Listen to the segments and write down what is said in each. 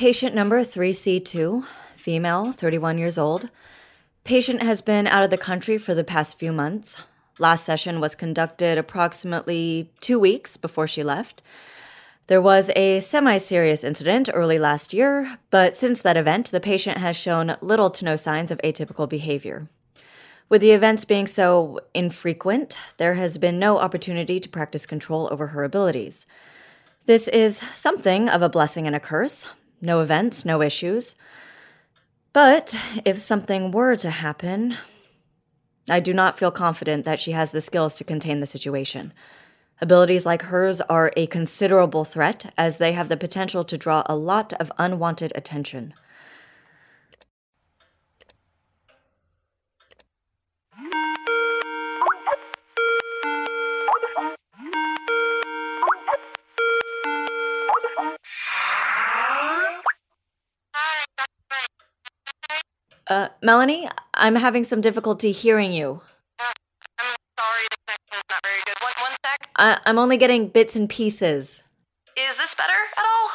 Patient number 3B2, female, 31 years old. Patient has been out of the country for the past few months. Last session was conducted approximately two weeks before she left. There was a semi serious incident early last year, but since that event, the patient has shown little to no signs of atypical behavior. With the events being so infrequent, there has been no opportunity to practice control over her abilities. This is something of a blessing and a curse. No events, no issues. But if something were to happen, I do not feel confident that she has the skills to contain the situation. Abilities like hers are a considerable threat as they have the potential to draw a lot of unwanted attention. Melanie, I'm having some difficulty hearing you. I'm sorry, the connection is not very good. One sec. I'm only getting bits and pieces. Is this better at all?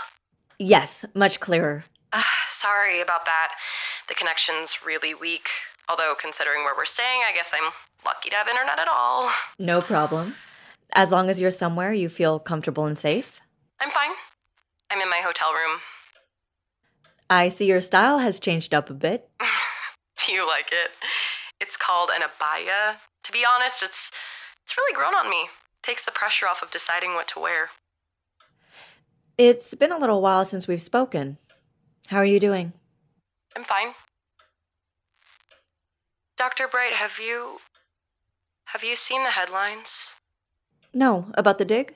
Yes, much clearer. Uh, sorry about that. The connection's really weak. Although, considering where we're staying, I guess I'm lucky to have internet at all. No problem. As long as you're somewhere you feel comfortable and safe. I'm fine. I'm in my hotel room. I see your style has changed up a bit. You like it? It's called an abaya. To be honest, it's it's really grown on me It takes the pressure off of deciding what to wear. It's been a little while since we've spoken. How are you doing? I'm fine. Dr. Bright, have you have you seen the headlines? No, about the dig?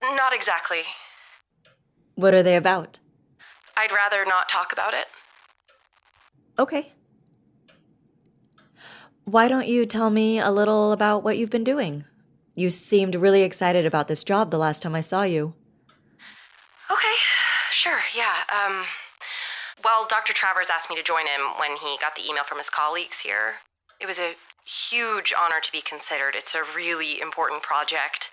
Not exactly. What are they about? I'd rather not talk about it. Okay. Why don't you tell me a little about what you've been doing? You seemed really excited about this job the last time I saw you. Okay, sure, yeah. Um, well, Dr. Travers asked me to join him when he got the email from his colleagues here. It was a huge honor to be considered. It's a really important project.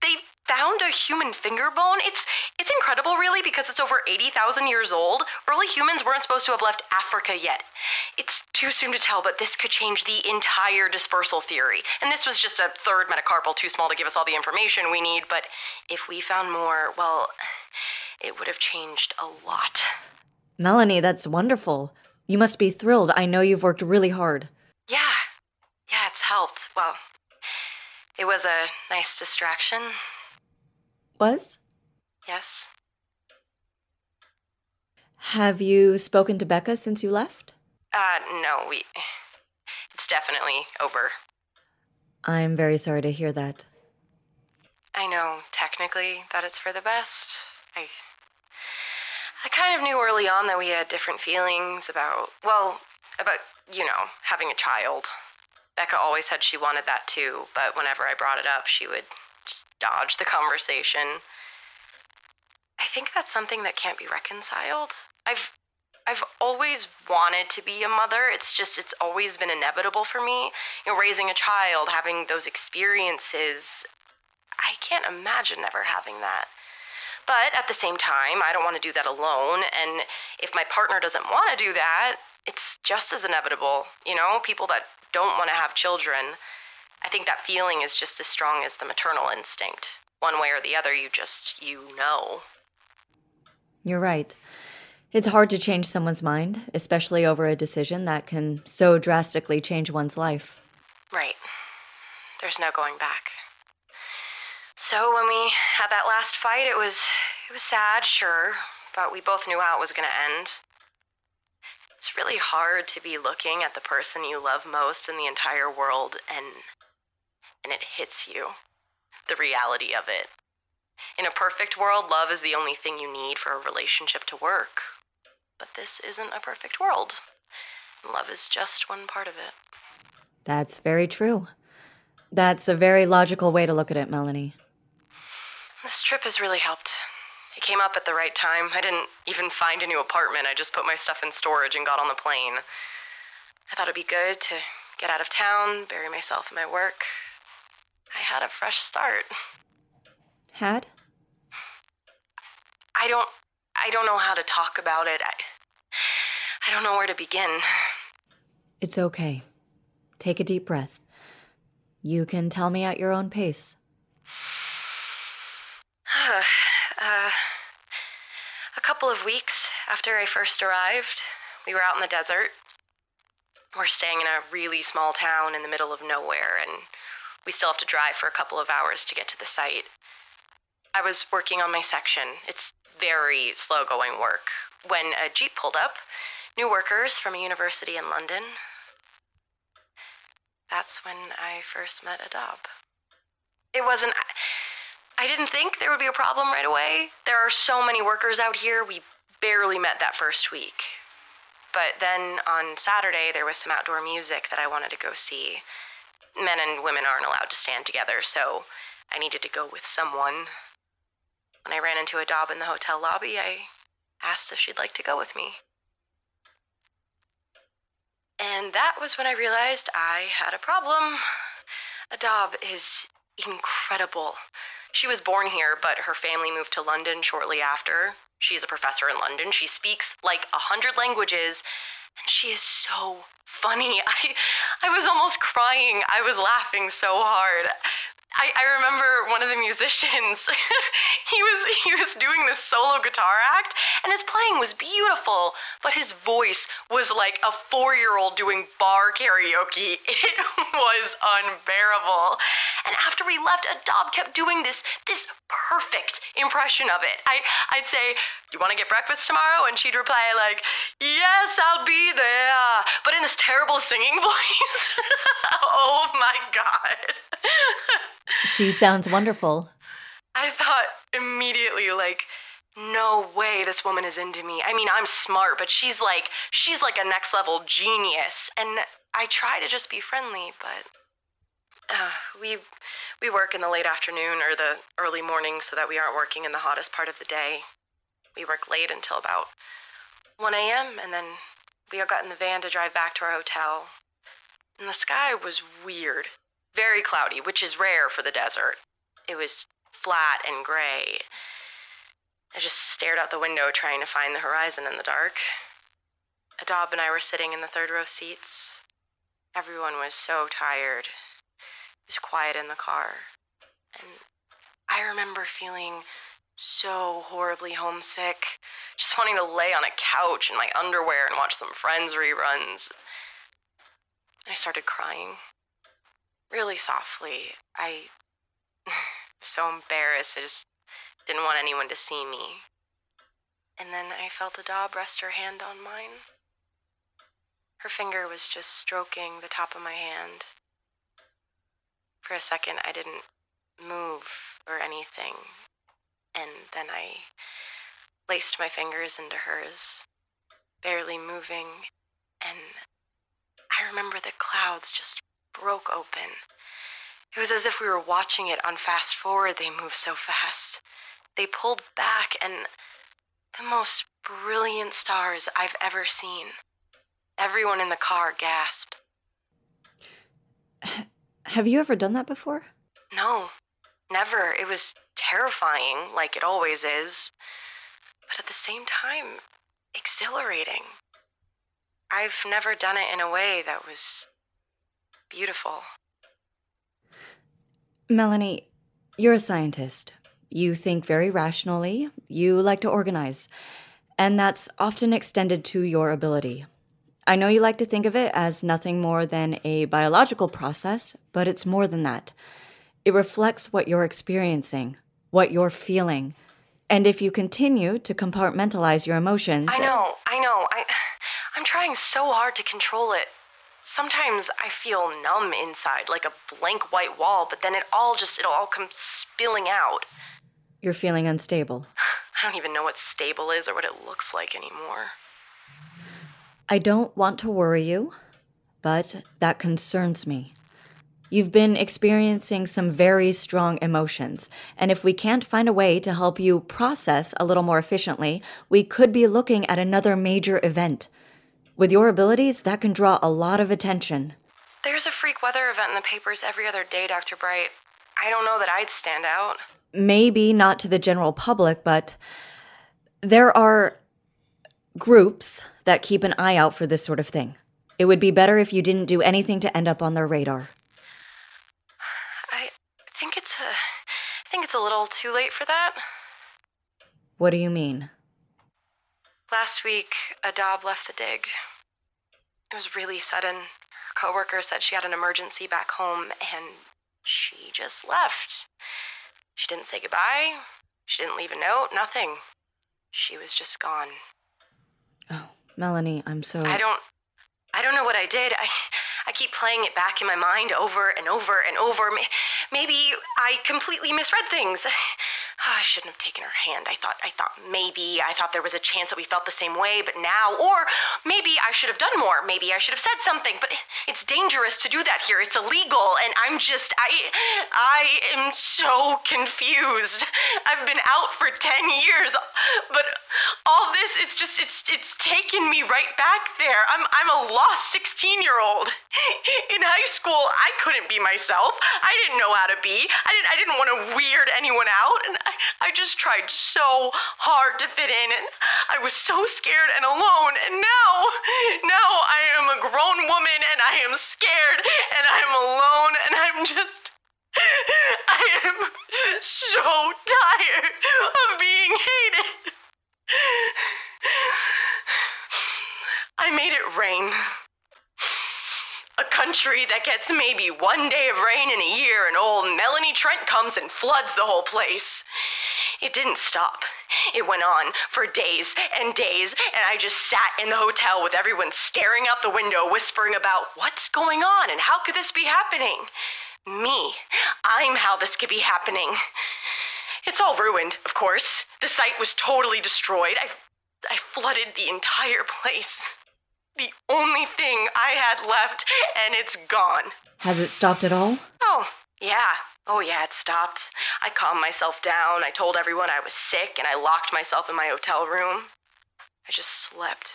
They found a human finger bone. It's it's incredible really because it's over 80,000 years old. Early humans weren't supposed to have left Africa yet. It's too soon to tell, but this could change the entire dispersal theory. And this was just a third metacarpal too small to give us all the information we need, but if we found more, well, it would have changed a lot. Melanie, that's wonderful. You must be thrilled. I know you've worked really hard. Yeah. Yeah, it's helped. Well, it was a nice distraction. Was? Yes. Have you spoken to Becca since you left? Uh, no, we. It's definitely over. I'm very sorry to hear that. I know, technically, that it's for the best. I. I kind of knew early on that we had different feelings about, well, about, you know, having a child. Becca always said she wanted that too, but whenever I brought it up, she would just dodge the conversation. I think that's something that can't be reconciled. I've I've always wanted to be a mother. It's just it's always been inevitable for me. You know, raising a child, having those experiences. I can't imagine never having that. But at the same time, I don't want to do that alone, and if my partner doesn't want to do that, it's just as inevitable. You know, people that don't want to have children, I think that feeling is just as strong as the maternal instinct. One way or the other, you just, you know. You're right. It's hard to change someone's mind, especially over a decision that can so drastically change one's life. Right. There's no going back. So when we had that last fight, it was it was sad, sure, but we both knew how it was going to end. It's really hard to be looking at the person you love most in the entire world and and it hits you. The reality of it. In a perfect world, love is the only thing you need for a relationship to work. But this isn't a perfect world. Love is just one part of it. That's very true. That's a very logical way to look at it, Melanie. This trip has really helped. It came up at the right time. I didn't even find a new apartment. I just put my stuff in storage and got on the plane. I thought it'd be good to get out of town, bury myself in my work. I had a fresh start. Had? I don't I don't know how to talk about it. I I don't know where to begin. It's okay. Take a deep breath. You can tell me at your own pace. uh, a couple of weeks after I first arrived, we were out in the desert. We're staying in a really small town in the middle of nowhere, and we still have to drive for a couple of hours to get to the site. I was working on my section. It's very slow going work. When a Jeep pulled up, new workers from a university in London. That's when I first met Adab. It wasn't. I didn't think there would be a problem right away. There are so many workers out here, we barely met that first week. But then on Saturday, there was some outdoor music that I wanted to go see. Men and women aren't allowed to stand together, so I needed to go with someone. When I ran into Adab in the hotel lobby, I asked if she'd like to go with me. And that was when I realized I had a problem. Adab is incredible. She was born here, but her family moved to London shortly after. She's a professor in London. She speaks like a hundred languages, and she is so funny. I, I was almost crying. I was laughing so hard. I, I remember one of the musicians. he was he was doing this solo guitar act, and his playing was beautiful, but his voice was like a four-year-old doing bar karaoke. It was unbearable. And after we left, Adab kept doing this this perfect impression of it. I I'd say, "You want to get breakfast tomorrow?" and she'd reply like, "Yes, I'll be there," but in this terrible singing voice. oh my god. She sounds wonderful. I thought immediately, like, no way this woman is into me. I mean, I'm smart, but she's like, she's like a next level genius. And I try to just be friendly, but uh, we we work in the late afternoon or the early morning so that we aren't working in the hottest part of the day. We work late until about 1 a.m. and then we all got in the van to drive back to our hotel. And the sky was weird very cloudy, which is rare for the desert. It was flat and gray. I just stared out the window trying to find the horizon in the dark. Adab and I were sitting in the third row seats. Everyone was so tired. It was quiet in the car. And I remember feeling so horribly homesick, just wanting to lay on a couch in my underwear and watch some Friends reruns. I started crying really softly. I was so embarrassed. I just didn't want anyone to see me. And then I felt Adab rest her hand on mine. Her finger was just stroking the top of my hand. For a second, I didn't move or anything. And then I laced my fingers into hers, barely moving. And I remember the clouds just broke open. It was as if we were watching it on fast forward. They moved so fast. They pulled back, and the most brilliant stars I've ever seen. Everyone in the car gasped. Have you ever done that before? No, never. It was terrifying, like it always is, but at the same time, exhilarating. I've never done it in a way that was beautiful. Melanie, you're a scientist. You think very rationally, you like to organize, and that's often extended to your ability. I know you like to think of it as nothing more than a biological process, but it's more than that. It reflects what you're experiencing, what you're feeling. And if you continue to compartmentalize your emotions. I know, I know. I, I'm trying so hard to control it. Sometimes I feel numb inside, like a blank white wall, but then it all just, it'll all come spilling out. You're feeling unstable. I don't even know what stable is or what it looks like anymore. I don't want to worry you, but that concerns me. You've been experiencing some very strong emotions, and if we can't find a way to help you process a little more efficiently, we could be looking at another major event. With your abilities, that can draw a lot of attention. There's a freak weather event in the papers every other day, Dr. Bright. I don't know that I'd stand out. Maybe not to the general public, but there are groups that keep an eye out for this sort of thing. It would be better if you didn't do anything to end up on their radar. I think it's a I think it's a little too late for that. What do you mean? Last week, Adab left the dig. It was really sudden. Her coworker said she had an emergency back home, and she just left. She didn't say goodbye. She didn't leave a note. Nothing. She was just gone. Oh, Melanie, I'm so. I don't. I don't know what I did. I, I keep playing it back in my mind over and over and over. Maybe I completely misread things. Oh, I shouldn't have taken her hand. I thought I thought maybe I thought there was a chance that we felt the same way, but now or maybe I should have done more. Maybe I should have said something, but it's dangerous to do that here. It's illegal and I'm just I I am so confused. I've been out for 10 years, but all this it's just it's it's taken me right back there. I'm I'm a lost 16-year-old. In high school, I couldn't be myself. I didn't know how to be. I didn't I didn't want to weird anyone out and I, I just tried so hard to fit in, and I was so scared and alone. And now, now I am a grown woman, and I am scared, and I'm alone, and I'm just. I am so tired of being hated. I made it rain. Country that gets maybe one day of rain in a year, and old Melanie Trent comes and floods the whole place. It didn't stop. It went on for days and days, and I just sat in the hotel with everyone staring out the window, whispering about what's going on and how could this be happening? Me. I'm how this could be happening. It's all ruined, of course. The site was totally destroyed. I, I flooded the entire place. The only thing I had left, and it's gone. Has it stopped at all? Oh, yeah. Oh, yeah, it stopped. I calmed myself down. I told everyone I was sick, and I locked myself in my hotel room. I just slept.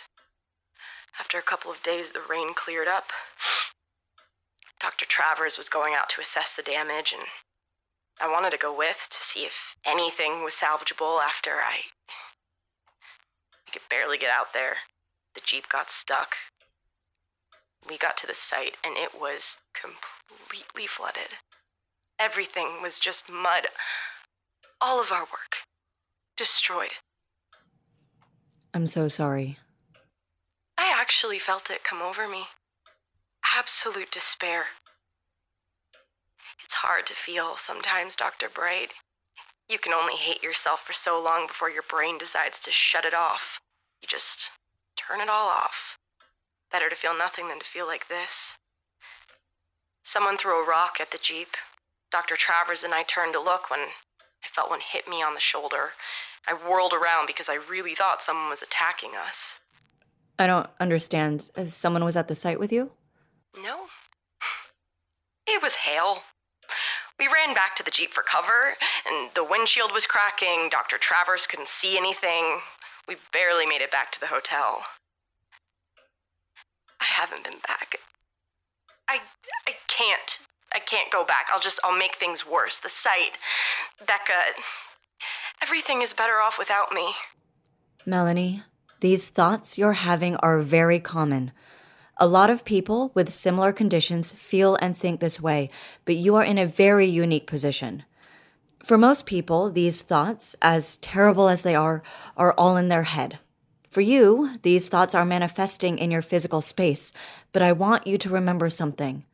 After a couple of days, the rain cleared up. Dr. Travers was going out to assess the damage, and I wanted to go with to see if anything was salvageable after I. I could barely get out there. The Jeep got stuck. We got to the site and it was completely flooded. Everything was just mud. All of our work destroyed. I'm so sorry. I actually felt it come over me. Absolute despair. It's hard to feel sometimes, Dr. Bright. You can only hate yourself for so long before your brain decides to shut it off. You just turn it all off. Better to feel nothing than to feel like this. Someone threw a rock at the Jeep. Dr. Travers and I turned to look when I felt one hit me on the shoulder. I whirled around because I really thought someone was attacking us. I don't understand. Someone was at the site with you? No. It was hail. We ran back to the Jeep for cover, and the windshield was cracking. Dr. Travers couldn't see anything. We barely made it back to the hotel. I haven't been back. I I can't. I can't go back. I'll just I'll make things worse. The site, Becca, everything is better off without me. Melanie, these thoughts you're having are very common. A lot of people with similar conditions feel and think this way, but you are in a very unique position. For most people, these thoughts, as terrible as they are, are all in their head. For you, these thoughts are manifesting in your physical space, but I want you to remember something.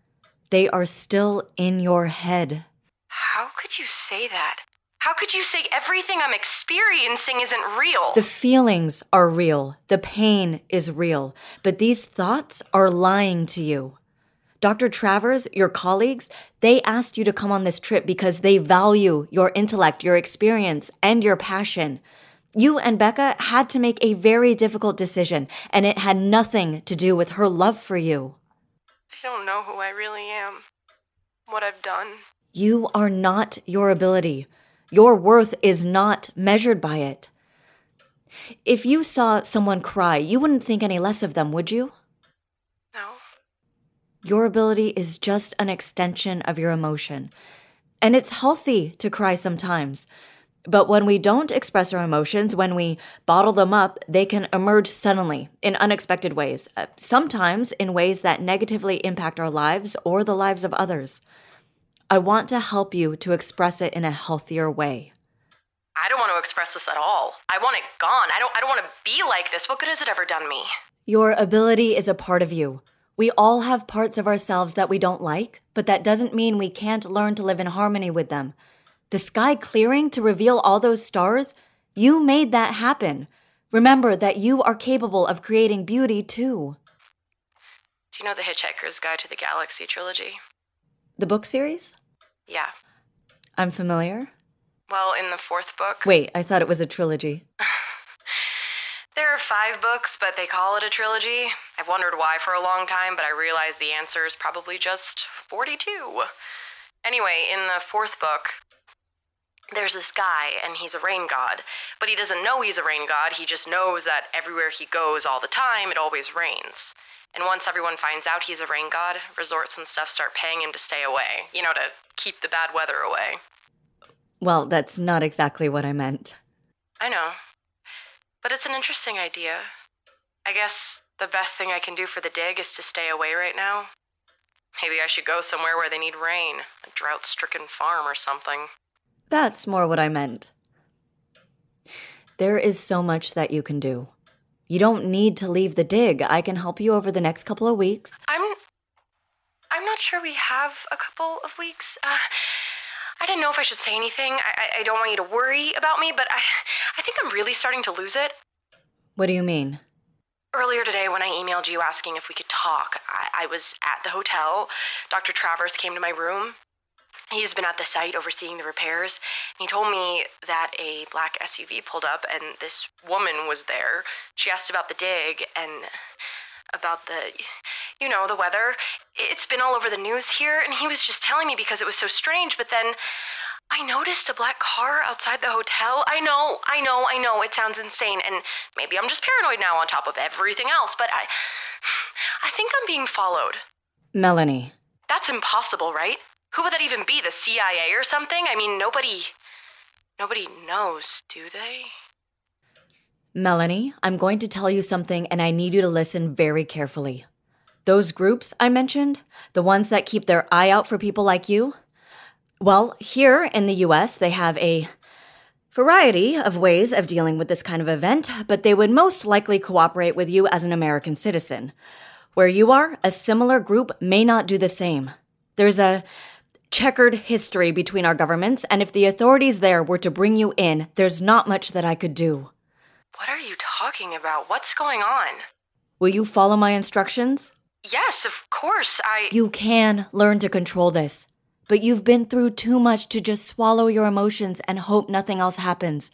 They are still in your head. How could you say that? How could you say everything I'm experiencing isn't real? The feelings are real. The pain is real. But these thoughts are lying to you. Dr. Travers, your colleagues, they asked you to come on this trip because they value your intellect, your experience, and your passion. You and Becca had to make a very difficult decision, and it had nothing to do with her love for you. I don't know who I really am, what I've done. You are not your ability. Your worth is not measured by it. If you saw someone cry, you wouldn't think any less of them, would you? No. Your ability is just an extension of your emotion. And it's healthy to cry sometimes. But when we don't express our emotions, when we bottle them up, they can emerge suddenly in unexpected ways, uh, sometimes in ways that negatively impact our lives or the lives of others. I want to help you to express it in a healthier way. I don't want to express this at all. I want it gone. I don't I don't want to be like this. What good has it ever done me? Your ability is a part of you. We all have parts of ourselves that we don't like, but that doesn't mean we can't learn to live in harmony with them. The sky clearing to reveal all those stars, you made that happen. Remember that you are capable of creating beauty too. Do you know the Hitchhiker's Guide to the Galaxy trilogy? The book series? Yeah. I'm familiar. Well, in the fourth book. Wait, I thought it was a trilogy. There are five books, but they call it a trilogy. I've wondered why for a long time, but I realized the answer is probably just 42. Anyway, in the fourth book, there's this guy, and he's a rain god. But he doesn't know he's a rain god, he just knows that everywhere he goes all the time, it always rains. And once everyone finds out he's a rain god, resorts and stuff start paying him to stay away, you know, to keep the bad weather away. Well, that's not exactly what I meant. I know. But it's an interesting idea. I guess the best thing I can do for the dig is to stay away right now. Maybe I should go somewhere where they need rain, a drought stricken farm or something. That's more what I meant. There is so much that you can do. You don't need to leave the dig. I can help you over the next couple of weeks. I'm. I'm not sure we have a couple of weeks. Uh, I didn't know if I should say anything. I, I, I don't want you to worry about me, but I, I think I'm really starting to lose it. What do you mean? Earlier today, when I emailed you asking if we could talk, I, I was at the hotel. Dr. Travers came to my room. He's been at the site overseeing the repairs. He told me that a black SUV pulled up and this woman was there. She asked about the dig and about the, you know, the weather. It's been all over the news here, and he was just telling me because it was so strange. But then I noticed a black car outside the hotel. I know, I know, I know. It sounds insane, and maybe I'm just paranoid now on top of everything else. But I, I think I'm being followed. Melanie. That's impossible, right? Who would that even be? The CIA or something? I mean, nobody. Nobody knows, do they? Melanie, I'm going to tell you something and I need you to listen very carefully. Those groups I mentioned, the ones that keep their eye out for people like you, well, here in the US, they have a variety of ways of dealing with this kind of event, but they would most likely cooperate with you as an American citizen. Where you are, a similar group may not do the same. There's a checkered history between our governments, and if the authorities there were to bring you in, there's not much that I could do. What are you talking about? What's going on? Will you follow my instructions? Yes, of course. I. You can learn to control this, but you've been through too much to just swallow your emotions and hope nothing else happens.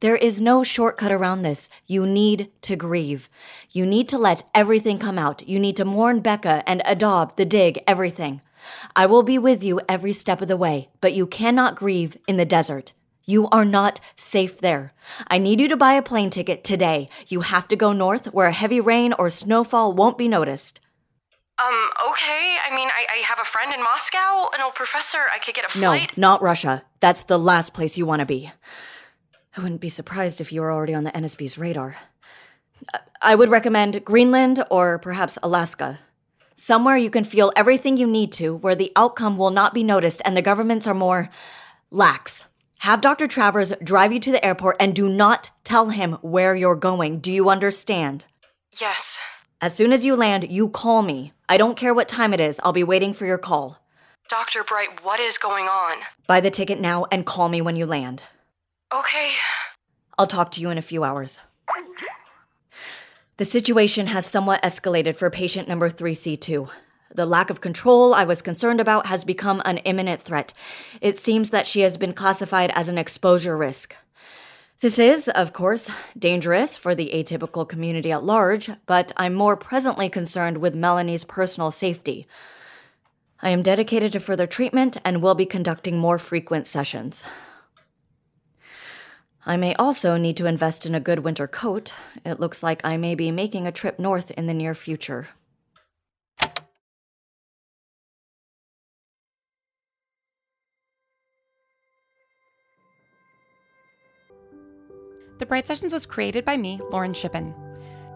There is no shortcut around this. You need to grieve. You need to let everything come out. You need to mourn Becca and Adab, the dig, everything. I will be with you every step of the way, but you cannot grieve in the desert. You are not safe there. I need you to buy a plane ticket today. You have to go north where a heavy rain or snowfall won't be noticed. Um, okay. I mean, I, I have a friend in Moscow, an old professor. I could get a flight. No, not Russia. That's the last place you want to be. I wouldn't be surprised if you were already on the FSB's radar. I would recommend Greenland or perhaps Alaska. Somewhere you can feel everything you need to, where the outcome will not be noticed and the governments are more lax. Have Dr. Travers drive you to the airport and do not tell him where you're going. Do you understand? Yes. As soon as you land, you call me. I don't care what time it is, I'll be waiting for your call. Dr. Bright, what is going on? Buy the ticket now and call me when you land. Okay. I'll talk to you in a few hours. The situation has somewhat escalated for patient number 3B2. The lack of control I was concerned about has become an imminent threat. It seems that she has been classified as an exposure risk. This is, of course, dangerous for the atypical community at large, but I'm more presently concerned with Melanie's personal safety. I am dedicated to further treatment and will be conducting more frequent sessions. I may also need to invest in a good winter coat. It looks like I may be making a trip north in the near future. The Bright Sessions was created by me, Lauren Shippen.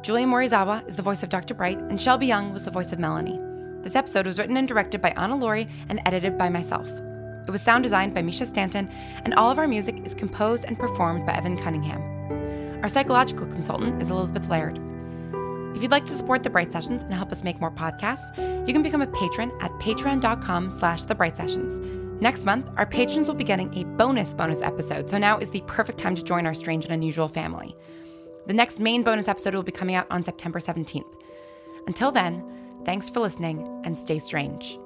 Julia Morizawa is the voice of Dr. Bright, and Shelby Young was the voice of Melanie. This episode was written and directed by Anna Lore and edited by myself. It was sound designed by Misha Stanton, and all of our music is composed and performed by Evan Cunningham. Our psychological consultant is Elizabeth Laird. If you'd like to support the Bright Sessions and help us make more podcasts, you can become a patron at patreon.com slash the Bright Sessions. Next month, our patrons will be getting a bonus bonus episode, so now is the perfect time to join our strange and unusual family. The next main bonus episode will be coming out on September 17th. Until then, thanks for listening and stay strange.